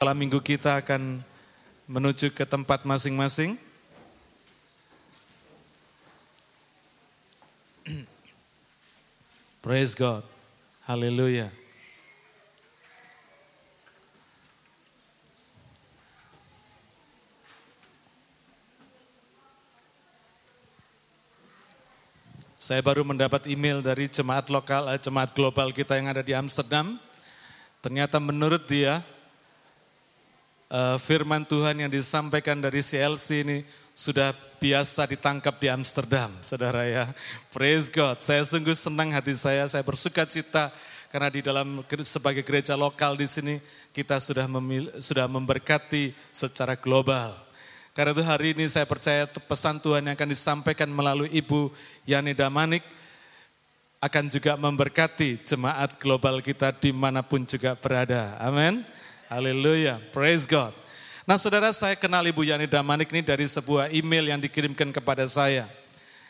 Malam minggu kita akan menuju ke tempat masing-masing. Praise God. Haleluya. Saya baru mendapat email dari jemaat lokal, eh, jemaat global kita yang ada di Amsterdam. Ternyata menurut dia, eh, firman Tuhan yang disampaikan dari CLC ini sudah biasa ditangkap di Amsterdam, saudara ya. Praise God. Saya sungguh senang hati saya, saya bersuka cita karena di dalam sebagai gereja lokal di sini kita sudah memil, sudah memberkati secara global. Karena itu hari ini saya percaya pesan Tuhan yang akan disampaikan melalui Ibu Yani Damanik akan juga memberkati jemaat global kita di mana pun juga berada. Amin. Haleluya. Praise God. Nah saudara saya kenal Ibu Yani Damanik ini dari sebuah email yang dikirimkan kepada saya.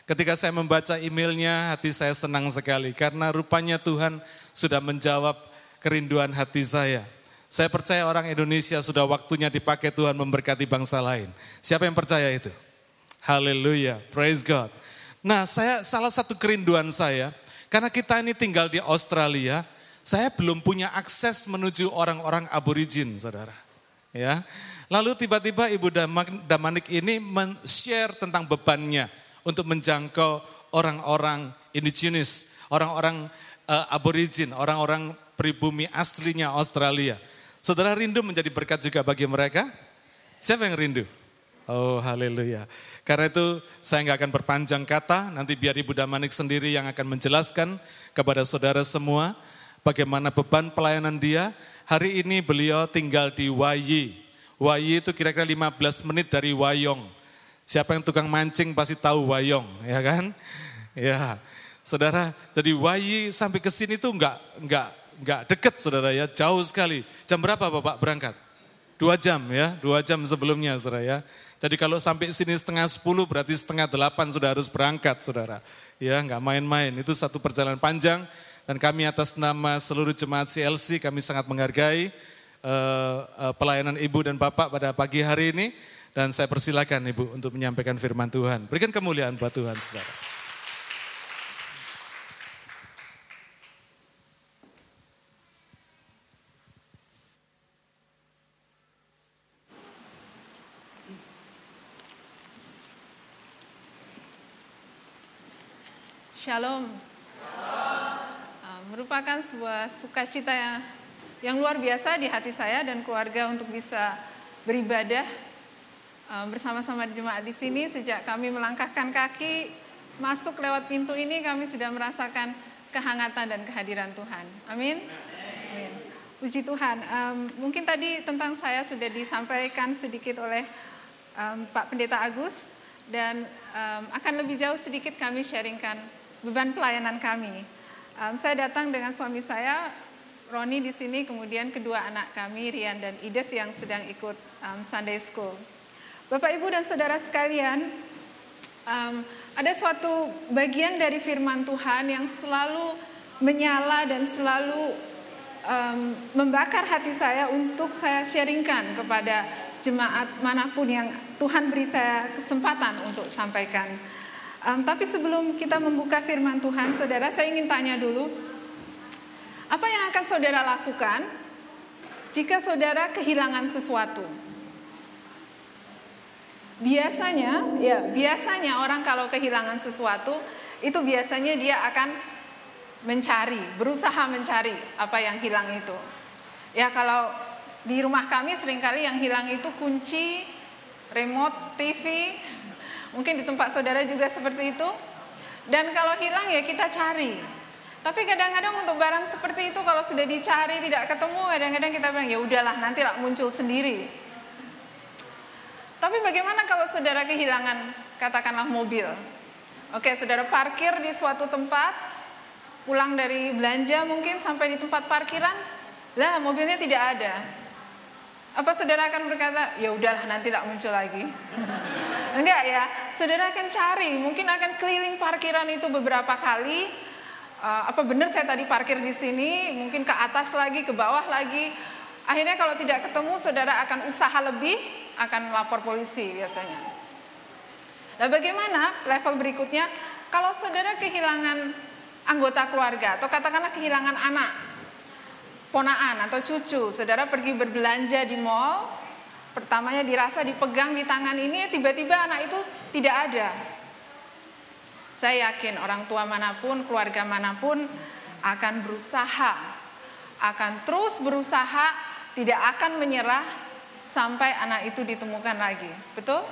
Ketika saya membaca emailnya hati saya senang sekali karena rupanya Tuhan sudah menjawab kerinduan hati saya. Saya percaya orang Indonesia sudah waktunya dipakai Tuhan memberkati bangsa lain. Siapa yang percaya itu? Haleluya, praise God. Nah, saya salah satu kerinduan saya karena kita ini tinggal di Australia, saya belum punya akses menuju orang-orang aborigin, Saudara. Ya. Lalu tiba-tiba Ibu Damanik ini men-share tentang bebannya untuk menjangkau orang-orang indigenous, orang-orang uh, aborigin, orang-orang pribumi aslinya Australia. Saudara rindu menjadi berkat juga bagi mereka? Siapa yang rindu? Oh haleluya. Karena itu saya nggak akan berpanjang kata, nanti biar Ibu Damanik sendiri yang akan menjelaskan kepada saudara semua bagaimana beban pelayanan dia. Hari ini beliau tinggal di Wayi. Wayi itu kira-kira 15 menit dari Wayong. Siapa yang tukang mancing pasti tahu Wayong, ya kan? Ya, saudara, jadi Wayi sampai ke sini tuh nggak nggak Enggak dekat saudara ya, jauh sekali. Jam berapa Bapak berangkat? Dua jam ya, dua jam sebelumnya saudara ya. Jadi kalau sampai sini setengah sepuluh berarti setengah delapan sudah harus berangkat saudara. Ya enggak main-main, itu satu perjalanan panjang. Dan kami atas nama seluruh jemaat CLC kami sangat menghargai uh, uh, pelayanan Ibu dan Bapak pada pagi hari ini. Dan saya persilakan Ibu untuk menyampaikan firman Tuhan. Berikan kemuliaan buat Tuhan saudara. Shalom. Merupakan sebuah sukacita yang, yang luar biasa di hati saya dan keluarga untuk bisa beribadah uh, bersama-sama di jemaat di sini. Sejak kami melangkahkan kaki masuk lewat pintu ini, kami sudah merasakan kehangatan dan kehadiran Tuhan. Amin. Amin. Puji Tuhan. Um, mungkin tadi tentang saya sudah disampaikan sedikit oleh um, Pak Pendeta Agus dan um, akan lebih jauh sedikit kami sharingkan beban pelayanan kami. Um, saya datang dengan suami saya, Roni di sini, kemudian kedua anak kami, Rian dan Ides yang sedang ikut um, Sunday School. Bapak, Ibu, dan Saudara sekalian, um, ada suatu bagian dari firman Tuhan yang selalu menyala dan selalu um, membakar hati saya untuk saya sharingkan kepada jemaat mana pun yang Tuhan beri saya kesempatan untuk sampaikan. Um, tapi sebelum kita membuka firman Tuhan, saudara, saya ingin tanya dulu, apa yang akan saudara lakukan jika saudara kehilangan sesuatu? Biasanya, ya biasanya orang kalau kehilangan sesuatu itu biasanya dia akan mencari, berusaha mencari apa yang hilang itu. Ya kalau di rumah kami sering kali yang hilang itu kunci, remote TV, Mungkin di tempat saudara juga seperti itu. Dan kalau hilang ya kita cari. Tapi kadang-kadang untuk barang seperti itu kalau sudah dicari tidak ketemu, kadang-kadang kita bilang ya udahlah nanti lah muncul sendiri. Tapi bagaimana kalau saudara kehilangan katakanlah mobil? Oke, saudara parkir di suatu tempat, pulang dari belanja mungkin sampai di tempat parkiran, lah mobilnya tidak ada. Apa saudara akan berkata, ya udahlah nanti tak muncul lagi. Enggak ya, saudara akan cari, mungkin akan keliling parkiran itu beberapa kali. Uh, apa benar saya tadi parkir di sini, mungkin ke atas lagi, ke bawah lagi. Akhirnya kalau tidak ketemu saudara akan usaha lebih, akan lapor polisi biasanya. Nah bagaimana level berikutnya? Kalau saudara kehilangan anggota keluarga atau katakanlah kehilangan anak, ponaan atau cucu, saudara pergi berbelanja di mall, pertamanya dirasa dipegang di tangan ini, tiba-tiba anak itu tidak ada. Saya yakin orang tua mana pun, keluarga mana pun akan berusaha, akan terus berusaha tidak akan menyerah sampai anak itu ditemukan lagi. Betul?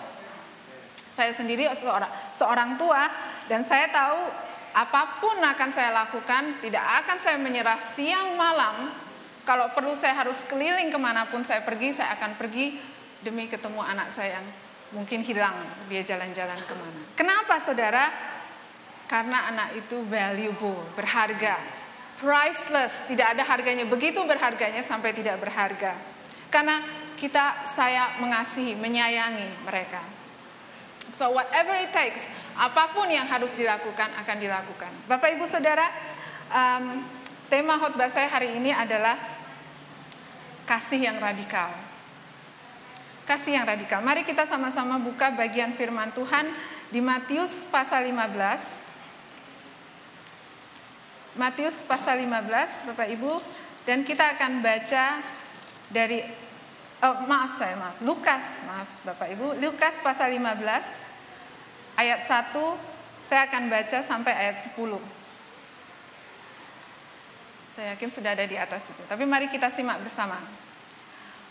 Saya sendiri seorang, seorang tua dan saya tahu apa pun akan saya lakukan, tidak akan saya menyerah siang malam. Kalau perlu saya harus keliling ke mana pun saya pergi, saya akan pergi demi ketemu anak saya yang mungkin hilang dia jalan-jalan ke mana. Kenapa saudara? Karena anak itu valuable, berharga priceless, tidak ada harganya. Begitu berharganya sampai tidak berharga. Karena kita saya mengasihi, menyayangi mereka. So whatever it takes, apa pun yang harus dilakukan akan dilakukan. Bapak Ibu Saudara, um, tema khotbah saya hari ini adalah kasih yang radikal. Kasih yang radikal. Mari kita sama-sama buka bagian firman Tuhan di Matius pasal 15 Matius pasal 15 Bapak Ibu dan kita akan baca dari oh, maaf saya maaf. Lukas maaf Bapak Ibu. Lukas pasal 15 ayat 1 saya akan baca sampai ayat 10 saya yakin sudah ada di atas itu tapi mari kita simak bersama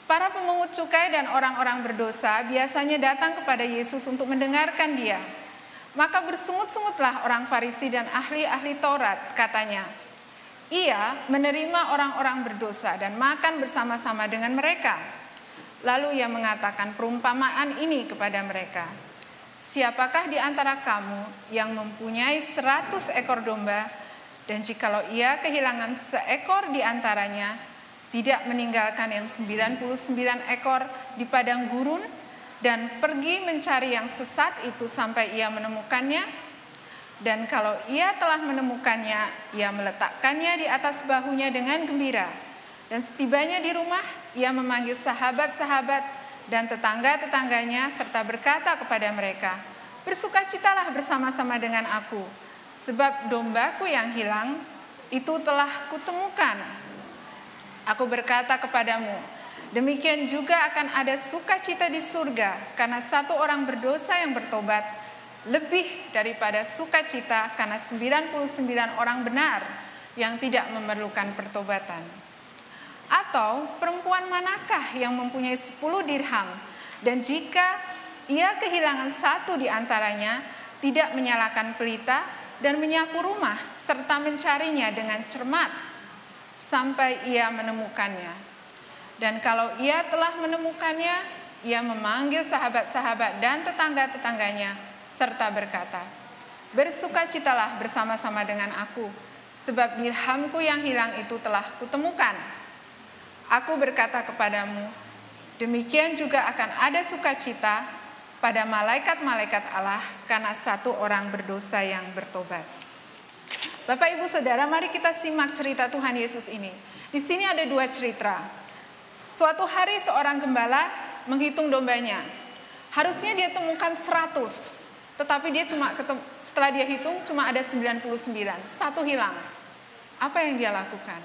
Para pemungut cukai dan orang-orang berdosa biasanya datang kepada Yesus untuk mendengarkan dia. Maka bersungut-sungutlah orang Farisi dan ahli-ahli Taurat, katanya. Ia menerima orang-orang berdosa dan makan bersama-sama dengan mereka. Lalu ia mengatakan perumpamaan ini kepada mereka. Siapakah di antara kamu yang mempunyai seratus ekor domba dan jikalau ia kehilangan seekor di antaranya, tidak meninggalkan yang 99 ekor di padang gurun dan pergi mencari yang sesat itu sampai ia menemukannya. Dan kalau ia telah menemukannya, ia meletakkannya di atas bahunya dengan gembira. Dan setibanya di rumah, ia memanggil sahabat-sahabat dan tetangga-tetangganya serta berkata kepada mereka, Bersukacitalah bersama-sama dengan aku, sebab dombaku yang hilang itu telah kutemukan. Aku berkata kepadamu, Demikian juga akan ada sukacita di surga karena satu orang berdosa yang bertobat lebih daripada sukacita karena 99 orang benar yang tidak memerlukan pertobatan. Atau perempuan manakah yang mempunyai 10 dirham dan jika ia kehilangan satu di antaranya tidak menyalakan pelita dan menyapu rumah serta mencarinya dengan cermat sampai ia menemukannya. Dan kalau ia telah menemukannya, ia memanggil sahabat-sahabat dan tetangga-tetangganya serta berkata, Bersukacitalah bersama-sama dengan aku, sebab dirhamku yang hilang itu telah kutemukan. Aku berkata kepadamu, demikian juga akan ada sukacita pada malaikat-malaikat Allah karena satu orang berdosa yang bertobat. Bapak Ibu Saudara, mari kita simak cerita Tuhan Yesus ini. Di sini ada dua cerita. Suatu hari seorang gembala menghitung dombanya. Harusnya dia temukan 100, tetapi dia cuma ketemu, setelah dia hitung cuma ada 99, satu hilang. Apa yang dia lakukan?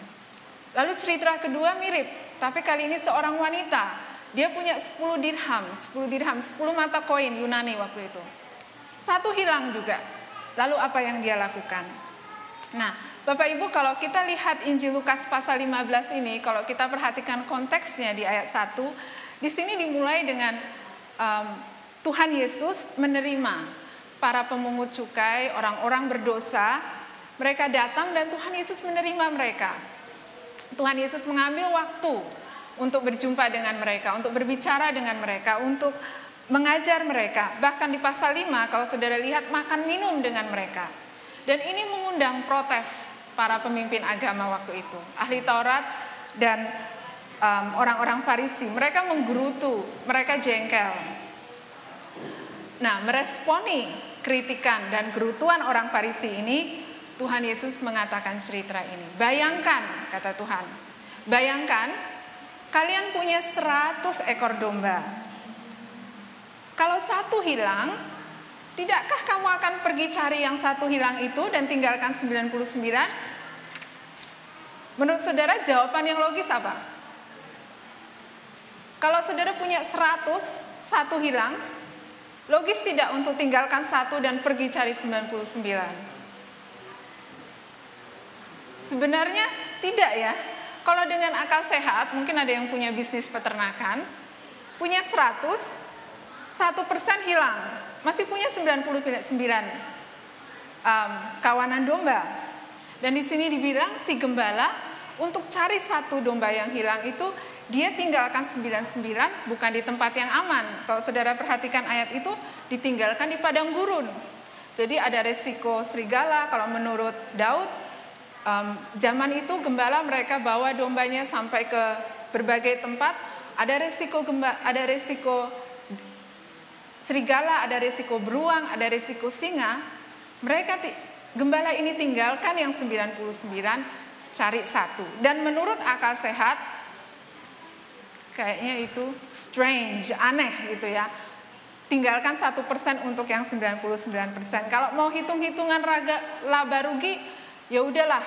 Lalu cerita kedua mirip, tapi kali ini seorang wanita. Dia punya 10 dirham, 10 dirham, 10 mata koin Yunani waktu itu. Satu hilang juga. Lalu apa yang dia lakukan? Nah, Bapak Ibu kalau kita lihat Injil Lukas pasal 15 ini, kalau kita perhatikan konteksnya di ayat 1, di sini dimulai dengan um, Tuhan Yesus menerima para pemungut cukai, orang-orang berdosa, mereka datang dan Tuhan Yesus menerima mereka. Tuhan Yesus mengambil waktu untuk berjumpa dengan mereka, untuk berbicara dengan mereka, untuk mengajar mereka. Bahkan di pasal 5 kalau saudara lihat makan minum dengan mereka. Dan ini mengundang protes para pemimpin agama waktu itu, ahli Taurat dan orang-orang um, Farisi. Mereka menggerutu, mereka jengkel. Nah, meresponi kritikan dan gerutuan orang Farisi ini, Tuhan Yesus mengatakan cerita ini. Bayangkan, kata Tuhan, bayangkan kalian punya 100 ekor domba. Kalau satu hilang, tidakkah kamu akan pergi cari yang satu hilang itu dan tinggalkan 99? Menurut saudara jawaban yang logis apa? Kalau saudara punya 100, satu hilang, logis tidak untuk tinggalkan satu dan pergi cari 99? Sebenarnya tidak ya. Kalau dengan akal sehat, mungkin ada yang punya bisnis peternakan, punya 100, satu persen hilang, masih punya 99 um, kawanan domba. Dan di sini dibilang si gembala untuk cari satu domba yang hilang itu dia tinggalkan 99 bukan di tempat yang aman. Kalau saudara perhatikan ayat itu ditinggalkan di padang gurun. Jadi ada resiko serigala kalau menurut Daud Um, zaman itu gembala mereka bawa dombanya sampai ke berbagai tempat. Ada resiko gemba, ada resiko serigala, ada resiko beruang, ada resiko singa. Mereka gembala ini tinggalkan yang 99 cari satu. Dan menurut akal sehat kayaknya itu strange, aneh gitu ya. Tinggalkan satu persen untuk yang 99 persen. Kalau mau hitung-hitungan raga laba rugi, ya udahlah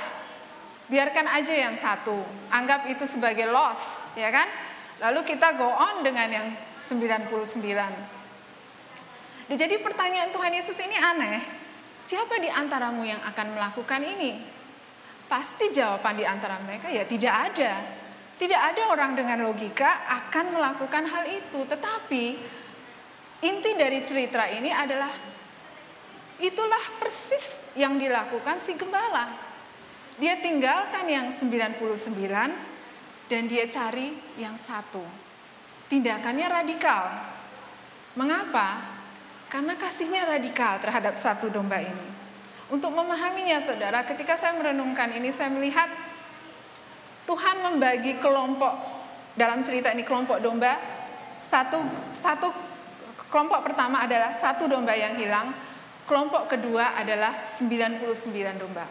biarkan aja yang satu. Anggap itu sebagai loss ya kan? Lalu kita go on dengan yang 99 jadi pertanyaan Tuhan Yesus ini aneh. Siapa di antaramu yang akan melakukan ini? Pasti jawaban di antara mereka ya tidak ada. Tidak ada orang dengan logika akan melakukan hal itu. Tetapi inti dari cerita ini adalah itulah persis yang dilakukan si gembala. Dia tinggalkan yang 99 dan dia cari yang satu. Tindakannya radikal. Mengapa? Karena kasihnya radikal terhadap satu domba ini. Untuk memahaminya saudara, ketika saya merenungkan ini saya melihat Tuhan membagi kelompok dalam cerita ini kelompok domba satu satu kelompok pertama adalah satu domba yang hilang Kelompok kedua adalah 99 domba.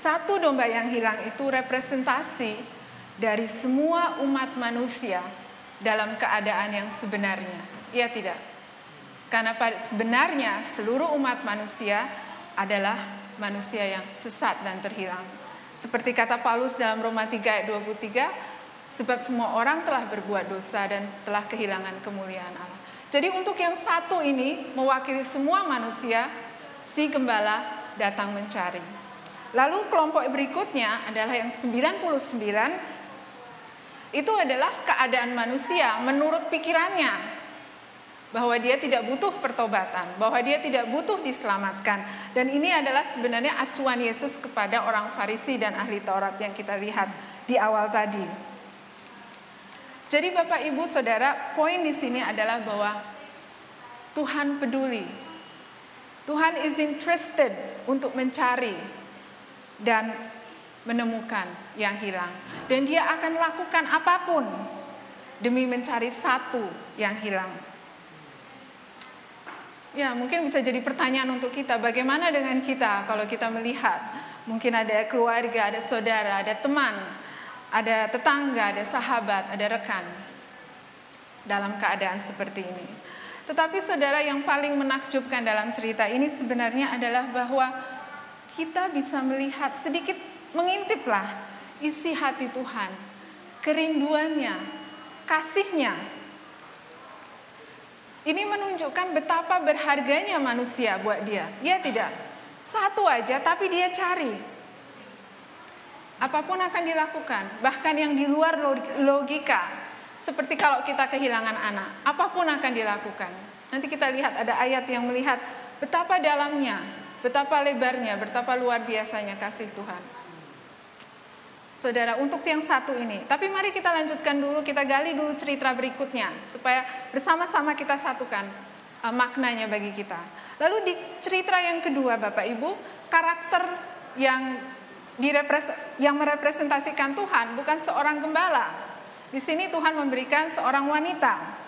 Satu domba yang hilang itu representasi dari semua umat manusia dalam keadaan yang sebenarnya. Iya tidak? Karena sebenarnya seluruh umat manusia adalah manusia yang sesat dan terhilang. Seperti kata Paulus dalam Roma 3 ayat 23, sebab semua orang telah berbuat dosa dan telah kehilangan kemuliaan Allah. Jadi untuk yang satu ini mewakili semua manusia, si gembala datang mencari. Lalu kelompok berikutnya adalah yang 99 itu adalah keadaan manusia menurut pikirannya bahwa dia tidak butuh pertobatan, bahwa dia tidak butuh diselamatkan. Dan ini adalah sebenarnya acuan Yesus kepada orang Farisi dan ahli Taurat yang kita lihat di awal tadi. Jadi Bapak Ibu Saudara, poin di sini adalah bahwa Tuhan peduli. Tuhan is interested untuk mencari dan menemukan yang hilang. Dan dia akan lakukan apa pun demi mencari satu yang hilang. Ya, mungkin bisa jadi pertanyaan untuk kita, bagaimana dengan kita kalau kita melihat mungkin ada keluarga, ada saudara, ada teman ada tetangga, ada sahabat, ada rekan dalam keadaan seperti ini. Tetapi saudara yang paling menakjubkan dalam cerita ini sebenarnya adalah bahwa kita bisa melihat sedikit mengintiplah isi hati Tuhan, kerinduannya, kasihnya. Ini menunjukkan betapa berharganya manusia buat dia. Ya tidak? Satu aja tapi dia cari apa pun akan dilakukan, bahkan yang di luar logika. Seperti kalau kita kehilangan anak, apa pun akan dilakukan. Nanti kita lihat ada ayat yang melihat betapa dalamnya, betapa lebarnya, betapa luar biasanya kasih Tuhan. Saudara, untuk yang satu ini. Tapi mari kita lanjutkan dulu, kita gali dulu cerita berikutnya supaya bersama-sama kita satukan uh, maknanya bagi kita. Lalu di cerita yang kedua Bapak Ibu, karakter yang yang merepresentasikan Tuhan bukan seorang gembala. Di sini Tuhan memberikan seorang wanita.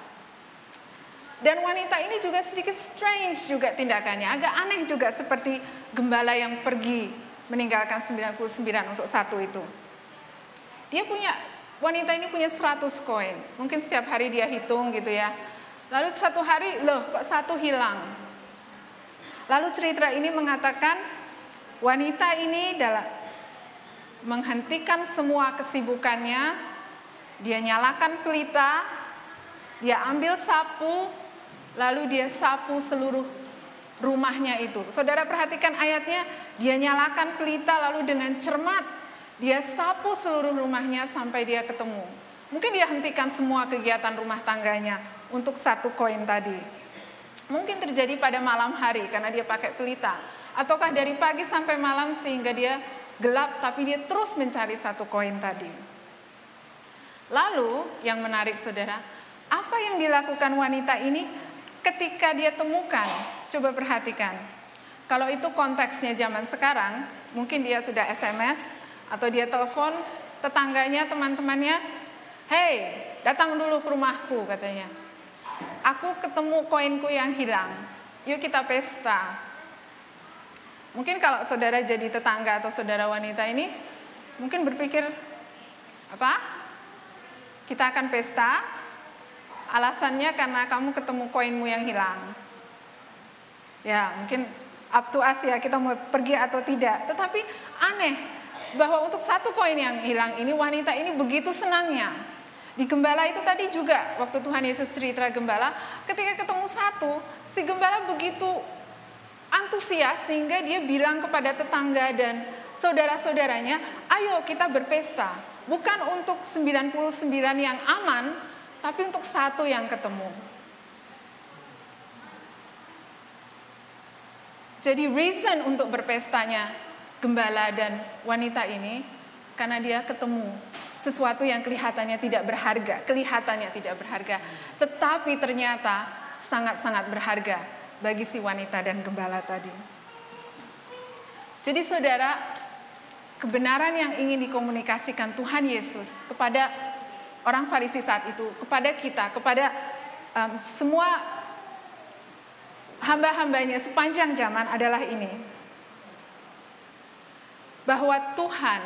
Dan wanita ini juga sedikit strange juga tindakannya, agak aneh juga seperti gembala yang pergi meninggalkan 99 untuk satu itu. Dia punya wanita ini punya 100 koin. Mungkin setiap hari dia hitung gitu ya. Lalu satu hari, loh kok satu hilang. Lalu cerita ini mengatakan wanita ini dalam menghentikan semua kesibukannya, dia nyalakan pelita, dia ambil sapu, lalu dia sapu seluruh rumahnya itu. Saudara perhatikan ayatnya, dia nyalakan pelita lalu dengan cermat dia sapu seluruh rumahnya sampai dia ketemu. Mungkin dia hentikan semua kegiatan rumah tangganya untuk satu koin tadi. Mungkin terjadi pada malam hari karena dia pakai pelita. Ataukah dari pagi sampai malam sehingga dia gelap tapi dia terus mencari satu koin tadi. Lalu yang menarik saudara, apa yang dilakukan wanita ini ketika dia temukan? Coba perhatikan. Kalau itu konteksnya zaman sekarang, mungkin dia sudah SMS, atau dia telepon tetangganya, teman-temannya, "Hei, datang dulu ke rumahku," katanya. "Aku ketemu koinku yang hilang. Yuk kita pesta." Mungkin kalau saudara jadi tetangga atau saudara wanita ini mungkin berpikir apa? Kita akan pesta. Alasannya karena kamu ketemu koinmu yang hilang. Ya, mungkin up to us ya kita mau pergi atau tidak. Tetapi aneh, bahwa untuk satu koin yang hilang ini wanita ini begitu senangnya. Di gembala itu tadi juga waktu Tuhan Yesus cerita gembala, ketika ketemu satu, si gembala begitu antusias sehingga dia bilang kepada tetangga dan saudara-saudaranya, ayo kita berpesta. Bukan untuk 99 yang aman, tapi untuk satu yang ketemu. Jadi reason untuk berpestanya gembala dan wanita ini karena dia ketemu sesuatu yang kelihatannya tidak berharga, kelihatannya tidak berharga, tetapi ternyata sangat-sangat berharga bagi si wanita dan gembala tadi. Jadi saudara, kebenaran yang ingin dikomunikasikan Tuhan Yesus kepada orang Farisi saat itu, kepada kita, kepada um, semua hamba-hambanya sepanjang zaman adalah ini bahwa Tuhan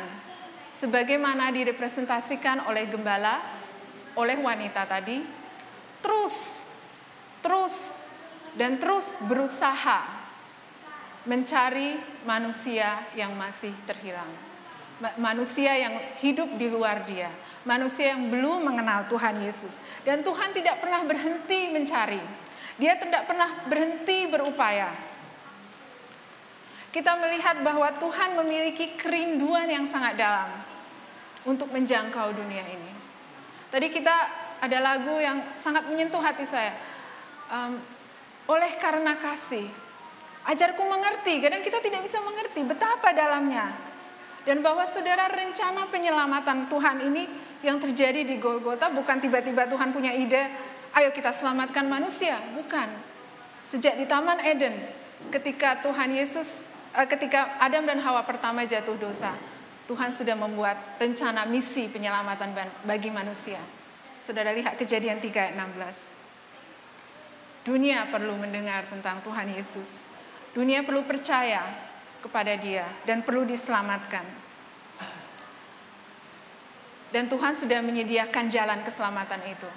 sebagaimana direpresentasikan oleh gembala, oleh wanita tadi, terus, terus, dan terus berusaha mencari manusia yang masih terhilang. Manusia yang hidup di luar dia. Manusia yang belum mengenal Tuhan Yesus. Dan Tuhan tidak pernah berhenti mencari. Dia tidak pernah berhenti berupaya kita melihat bahwa Tuhan memiliki kerinduan yang sangat dalam untuk menjangkau dunia ini. Tadi kita ada lagu yang sangat menyentuh hati saya. Um, oleh karena kasih, ajarku mengerti. Kadang kita tidak bisa mengerti betapa dalamnya. Dan bahwa saudara rencana penyelamatan Tuhan ini yang terjadi di Golgota bukan tiba-tiba Tuhan punya ide, ayo kita selamatkan manusia. Bukan. Sejak di Taman Eden, ketika Tuhan Yesus Eh, ketika Adam dan Hawa pertama jatuh dosa, Tuhan sudah membuat rencana misi penyelamatan bagi manusia. Saudara lihat kejadian 3 ayat 16. Dunia perlu mendengar tentang Tuhan Yesus. Dunia perlu percaya kepada dia dan perlu diselamatkan. Dan Tuhan sudah menyediakan jalan keselamatan itu.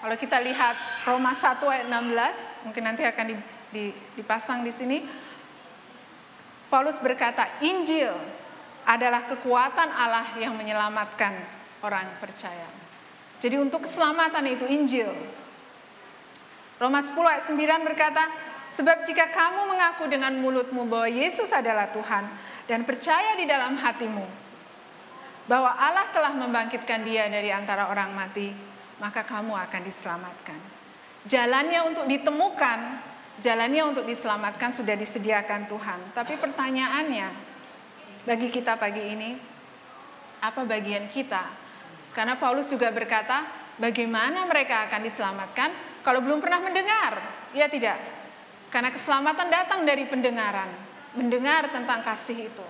Kalau kita lihat Roma 1 ayat 16, mungkin nanti akan dipasang di sini. Paulus berkata, Injil adalah kekuatan Allah yang menyelamatkan orang percaya. Jadi untuk keselamatan itu Injil. Roma 10 ayat 9 berkata, Sebab jika kamu mengaku dengan mulutmu bahwa Yesus adalah Tuhan dan percaya di dalam hatimu bahwa Allah telah membangkitkan dia dari antara orang mati, maka kamu akan diselamatkan. Jalannya untuk ditemukan Jalannya untuk diselamatkan sudah disediakan Tuhan. Tapi pertanyaannya bagi kita pagi ini, apa bagian kita? Karena Paulus juga berkata, bagaimana mereka akan diselamatkan kalau belum pernah mendengar? Ya tidak. Karena keselamatan datang dari pendengaran. Mendengar tentang kasih itu.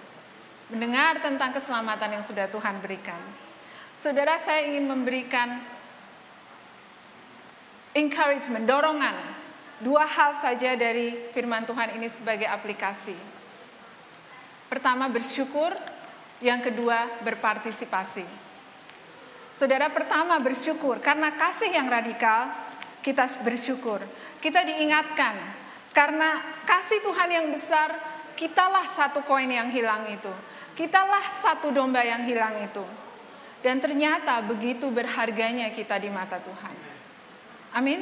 Mendengar tentang keselamatan yang sudah Tuhan berikan. Saudara, saya ingin memberikan encouragement, dorongan Dua hal saja dari firman Tuhan ini sebagai aplikasi. Pertama bersyukur, yang kedua berpartisipasi. Saudara pertama bersyukur karena kasih yang radikal kita bersyukur. Kita diingatkan karena kasih Tuhan yang besar kitalah satu koin yang hilang itu. Kitalah satu domba yang hilang itu. Dan ternyata begitu berharganya kita di mata Tuhan. Amin.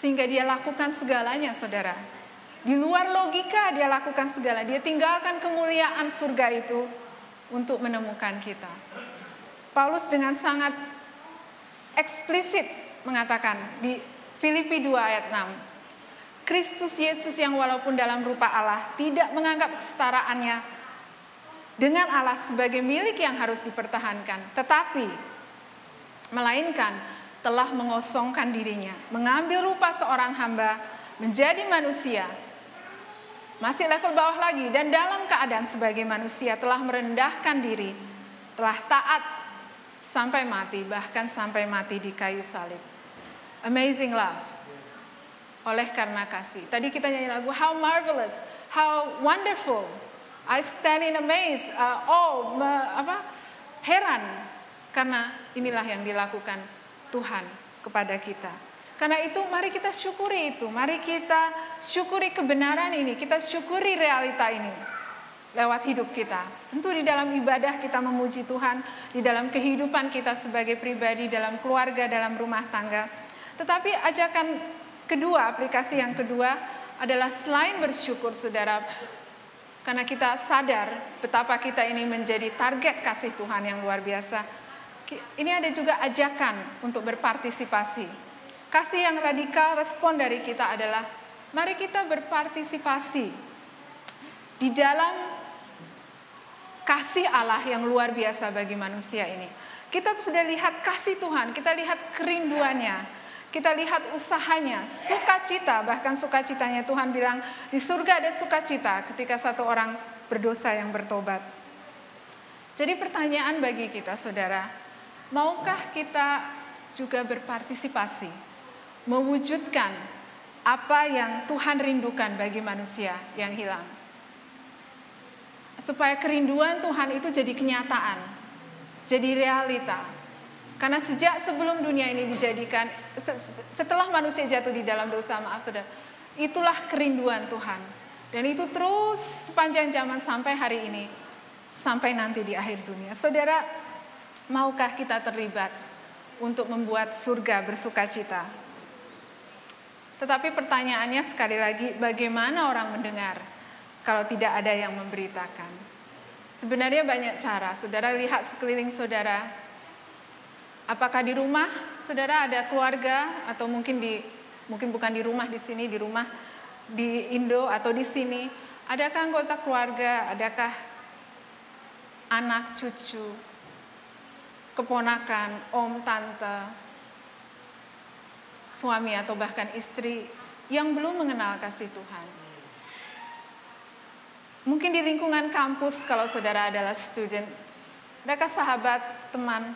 Sehingga dia lakukan segalanya saudara. Di luar logika dia lakukan segala. Dia tinggalkan kemuliaan surga itu untuk menemukan kita. Paulus dengan sangat eksplisit mengatakan di Filipi 2 ayat 6. Kristus Yesus yang walaupun dalam rupa Allah tidak menganggap kesetaraannya dengan Allah sebagai milik yang harus dipertahankan, tetapi melainkan telah mengosongkan dirinya, mengambil rupa seorang hamba, menjadi manusia. Masih level bawah lagi dan dalam keadaan sebagai manusia telah merendahkan diri, telah taat sampai mati, bahkan sampai mati di kayu salib. Amazing love. Oleh karena kasih. Tadi kita nyanyi lagu How marvelous, how wonderful. I stand in amaze. Uh, oh, me, apa? Heran karena inilah yang dilakukan Tuhan kepada kita. Karena itu mari kita syukuri itu. Mari kita syukuri kebenaran ini. Kita syukuri realita ini lewat hidup kita. Tentu di dalam ibadah kita memuji Tuhan, di dalam kehidupan kita sebagai pribadi, dalam keluarga, dalam rumah tangga. Tetapi ajakan kedua, aplikasi yang kedua adalah selain bersyukur saudara, karena kita sadar betapa kita ini menjadi target kasih Tuhan yang luar biasa. Ini ada juga ajakan untuk berpartisipasi. Kasih yang radikal respon dari kita adalah mari kita berpartisipasi di dalam kasih Allah yang luar biasa bagi manusia ini. Kita sudah lihat kasih Tuhan, kita lihat kerinduannya, kita lihat usahanya, sukacita, bahkan sukacitanya Tuhan bilang di surga ada sukacita ketika satu orang berdosa yang bertobat. Jadi pertanyaan bagi kita saudara, maukah kita juga berpartisipasi, mewujudkan apa yang Tuhan rindukan bagi manusia yang hilang? supaya kerinduan Tuhan itu jadi kenyataan, jadi realita. Karena sejak sebelum dunia ini dijadikan, setelah manusia jatuh di dalam dosa, maaf saudara, itulah kerinduan Tuhan. Dan itu terus sepanjang zaman sampai hari ini, sampai nanti di akhir dunia. Saudara, maukah kita terlibat untuk membuat surga bersuka cita? Tetapi pertanyaannya sekali lagi, bagaimana orang mendengar? kalau tidak ada yang memberitakan. Sebenarnya banyak cara. Saudara lihat sekeliling saudara. Apakah di rumah saudara? Ada keluarga? Atau mungkin di mungkin bukan di rumah di sini, di rumah di Indo atau di sini, adakah anggota keluarga, adakah anak, cucu, keponakan, om, tante, suami atau bahkan istri yang belum mengenal kasih Tuhan? Mungkin di lingkungan kampus kalau saudara adalah student, adakah sahabat, teman,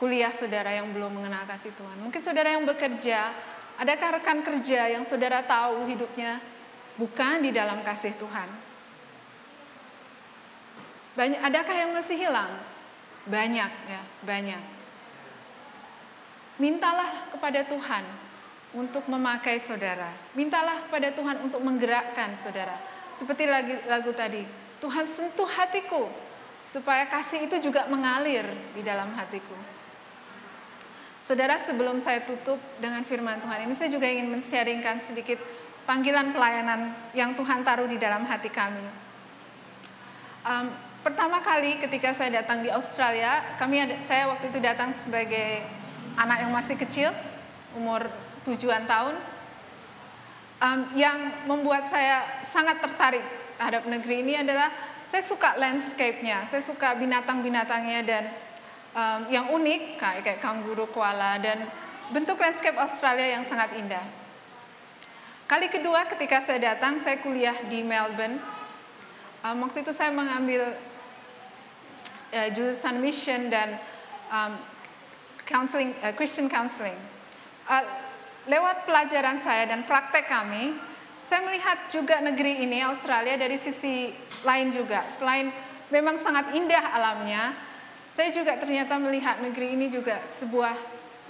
kuliah saudara yang belum mengenal kasih Tuhan? Mungkin saudara yang bekerja, adakah rekan kerja yang saudara tahu hidupnya bukan di dalam kasih Tuhan? Banyak, adakah yang masih hilang? Banyak ya, banyak. Mintalah kepada Tuhan untuk memakai saudara. Mintalah kepada Tuhan untuk menggerakkan saudara seperti lagu, lagu tadi, Tuhan sentuh hatiku supaya kasih itu juga mengalir di dalam hatiku. Saudara, sebelum saya tutup dengan firman Tuhan ini, saya juga ingin men-sharingkan sedikit panggilan pelayanan yang Tuhan taruh di dalam hati kami. Um, pertama kali ketika saya datang di Australia, kami ada, saya waktu itu datang sebagai anak yang masih kecil, umur tujuan tahun, um, yang membuat saya sangat tertarik terhadap negeri ini adalah saya suka landscape-nya, saya suka binatang-binatangnya dan um, yang unik kayak kayak kanguru, koala dan bentuk landscape Australia yang sangat indah. Kali kedua ketika saya datang, saya kuliah di Melbourne. Um, waktu itu saya mengambil uh, jurusan mission dan um, counseling, uh, Christian counseling. Uh, lewat pelajaran saya dan praktek kami, saya melihat juga negeri ini Australia dari sisi lain juga. Selain memang sangat indah alamnya, saya juga ternyata melihat negeri ini juga sebuah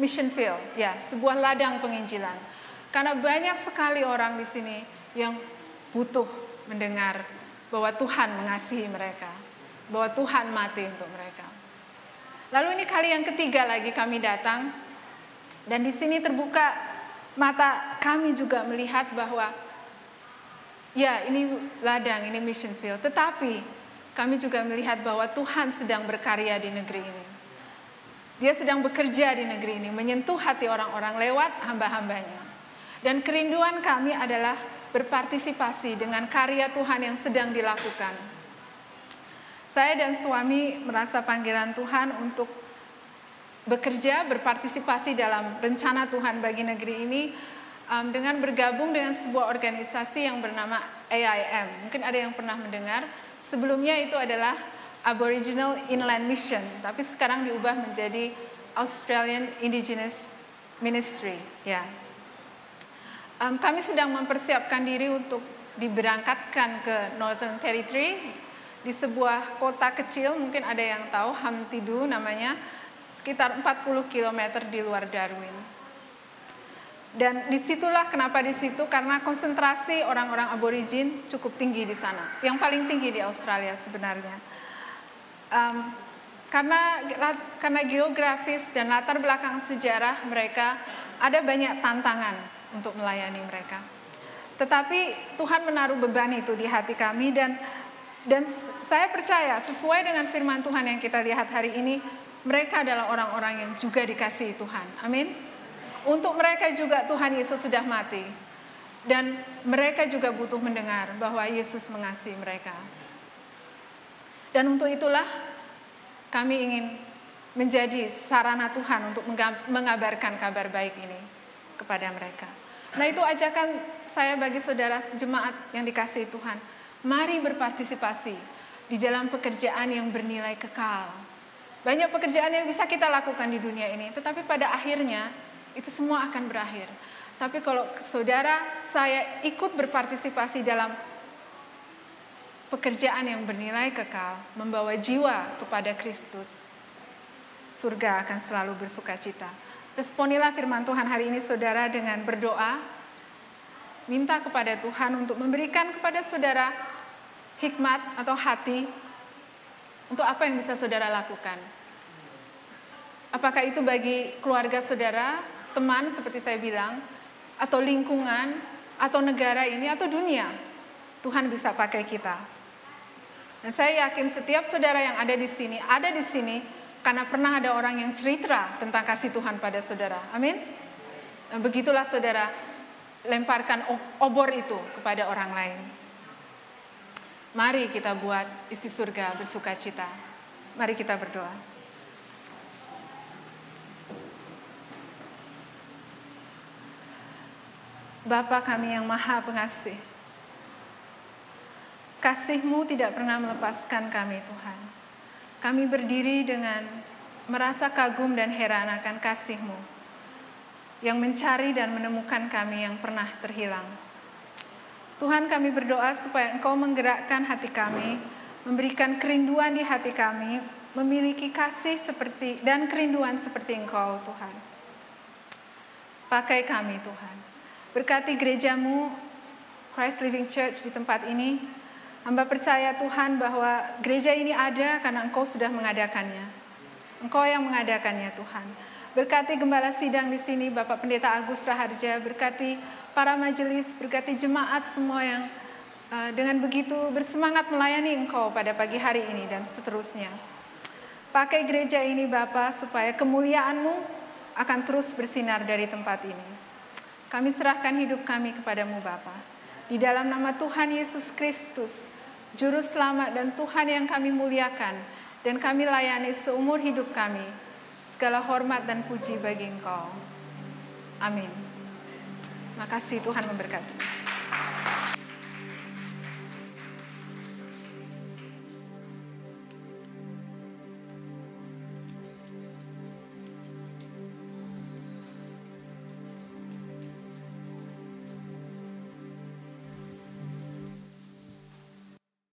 mission field, ya, sebuah ladang penginjilan. Karena banyak sekali orang di sini yang butuh mendengar bahwa Tuhan mengasihi mereka, bahwa Tuhan mati untuk mereka. Lalu ini kali yang ketiga lagi kami datang dan di sini terbuka mata kami juga melihat bahwa ya ini ladang, ini mission field, tetapi kami juga melihat bahwa Tuhan sedang berkarya di negeri ini. Dia sedang bekerja di negeri ini, menyentuh hati orang-orang lewat hamba-hambanya. Dan kerinduan kami adalah berpartisipasi dengan karya Tuhan yang sedang dilakukan. Saya dan suami merasa panggilan Tuhan untuk bekerja, berpartisipasi dalam rencana Tuhan bagi negeri ini um, dengan bergabung dengan sebuah organisasi yang bernama AIM. Mungkin ada yang pernah mendengar. Sebelumnya itu adalah Aboriginal Inland Mission, tapi sekarang diubah menjadi Australian Indigenous Ministry. Ya, um, kami sedang mempersiapkan diri untuk diberangkatkan ke Northern Territory di sebuah kota kecil, mungkin ada yang tahu Hamtidu namanya, sekitar 40 km di luar Darwin. Dan di situlah kenapa di situ karena konsentrasi orang-orang aborigin cukup tinggi di sana, yang paling tinggi di Australia sebenarnya. Um, karena karena geografis dan latar belakang sejarah mereka ada banyak tantangan untuk melayani mereka. Tetapi Tuhan menaruh beban itu di hati kami dan dan saya percaya sesuai dengan firman Tuhan yang kita lihat hari ini, mereka adalah orang-orang yang juga dikasihi Tuhan. Amin. Untuk mereka juga Tuhan Yesus sudah mati. Dan mereka juga butuh mendengar bahwa Yesus mengasihi mereka. Dan untuk itulah kami ingin menjadi sarana Tuhan untuk mengabarkan kabar baik ini kepada mereka. Nah itu ajakan saya bagi saudara jemaat yang dikasih Tuhan. Mari berpartisipasi di dalam pekerjaan yang bernilai kekal. Banyak pekerjaan yang bisa kita lakukan di dunia ini, tetapi pada akhirnya itu semua akan berakhir. Tapi kalau saudara saya ikut berpartisipasi dalam pekerjaan yang bernilai kekal, membawa jiwa kepada Kristus, surga akan selalu bersuka cita. Responilah firman Tuhan hari ini saudara dengan berdoa, minta kepada Tuhan untuk memberikan kepada saudara hikmat atau hati untuk apa yang bisa saudara lakukan. Apakah itu bagi keluarga saudara, teman seperti saya bilang, atau lingkungan, atau negara ini, atau dunia. Tuhan bisa pakai kita. Dan saya yakin setiap saudara yang ada di sini, ada di sini karena pernah ada orang yang cerita tentang kasih Tuhan pada saudara. Amin. Dan begitulah saudara lemparkan obor itu kepada orang lain. Mari kita buat isi surga bersuka cita. Mari kita berdoa. Bapa kami yang maha pengasih, Kasih-Mu tidak pernah melepaskan kami Tuhan. Kami berdiri dengan merasa kagum dan heran akan kasih-Mu yang mencari dan menemukan kami yang pernah terhilang. Tuhan kami berdoa supaya Engkau menggerakkan hati kami, memberikan kerinduan di hati kami, memiliki kasih seperti dan kerinduan seperti Engkau Tuhan. Pakai kami Tuhan. Berkati gerejamu Christ Living Church di tempat ini, Hamba percaya Tuhan bahwa gereja ini ada karena Engkau sudah mengadakannya. Engkau yang mengadakannya Tuhan. Berkati gembala sidang di sini Bapak Pendeta Agus Raharja, berkati para majelis, berkati jemaat semua yang uh, dengan begitu bersemangat melayani Engkau pada pagi hari ini dan seterusnya. Pakai gereja ini Bapak supaya kemuliaan-Mu akan terus bersinar dari tempat ini. Kami serahkan hidup kami kepadamu Bapak. Di dalam nama Tuhan Yesus Kristus, Juru selamat dan Tuhan yang kami muliakan dan kami layani seumur hidup kami. Segala hormat dan puji bagi Engkau. Amin. Makasih Tuhan memberkati.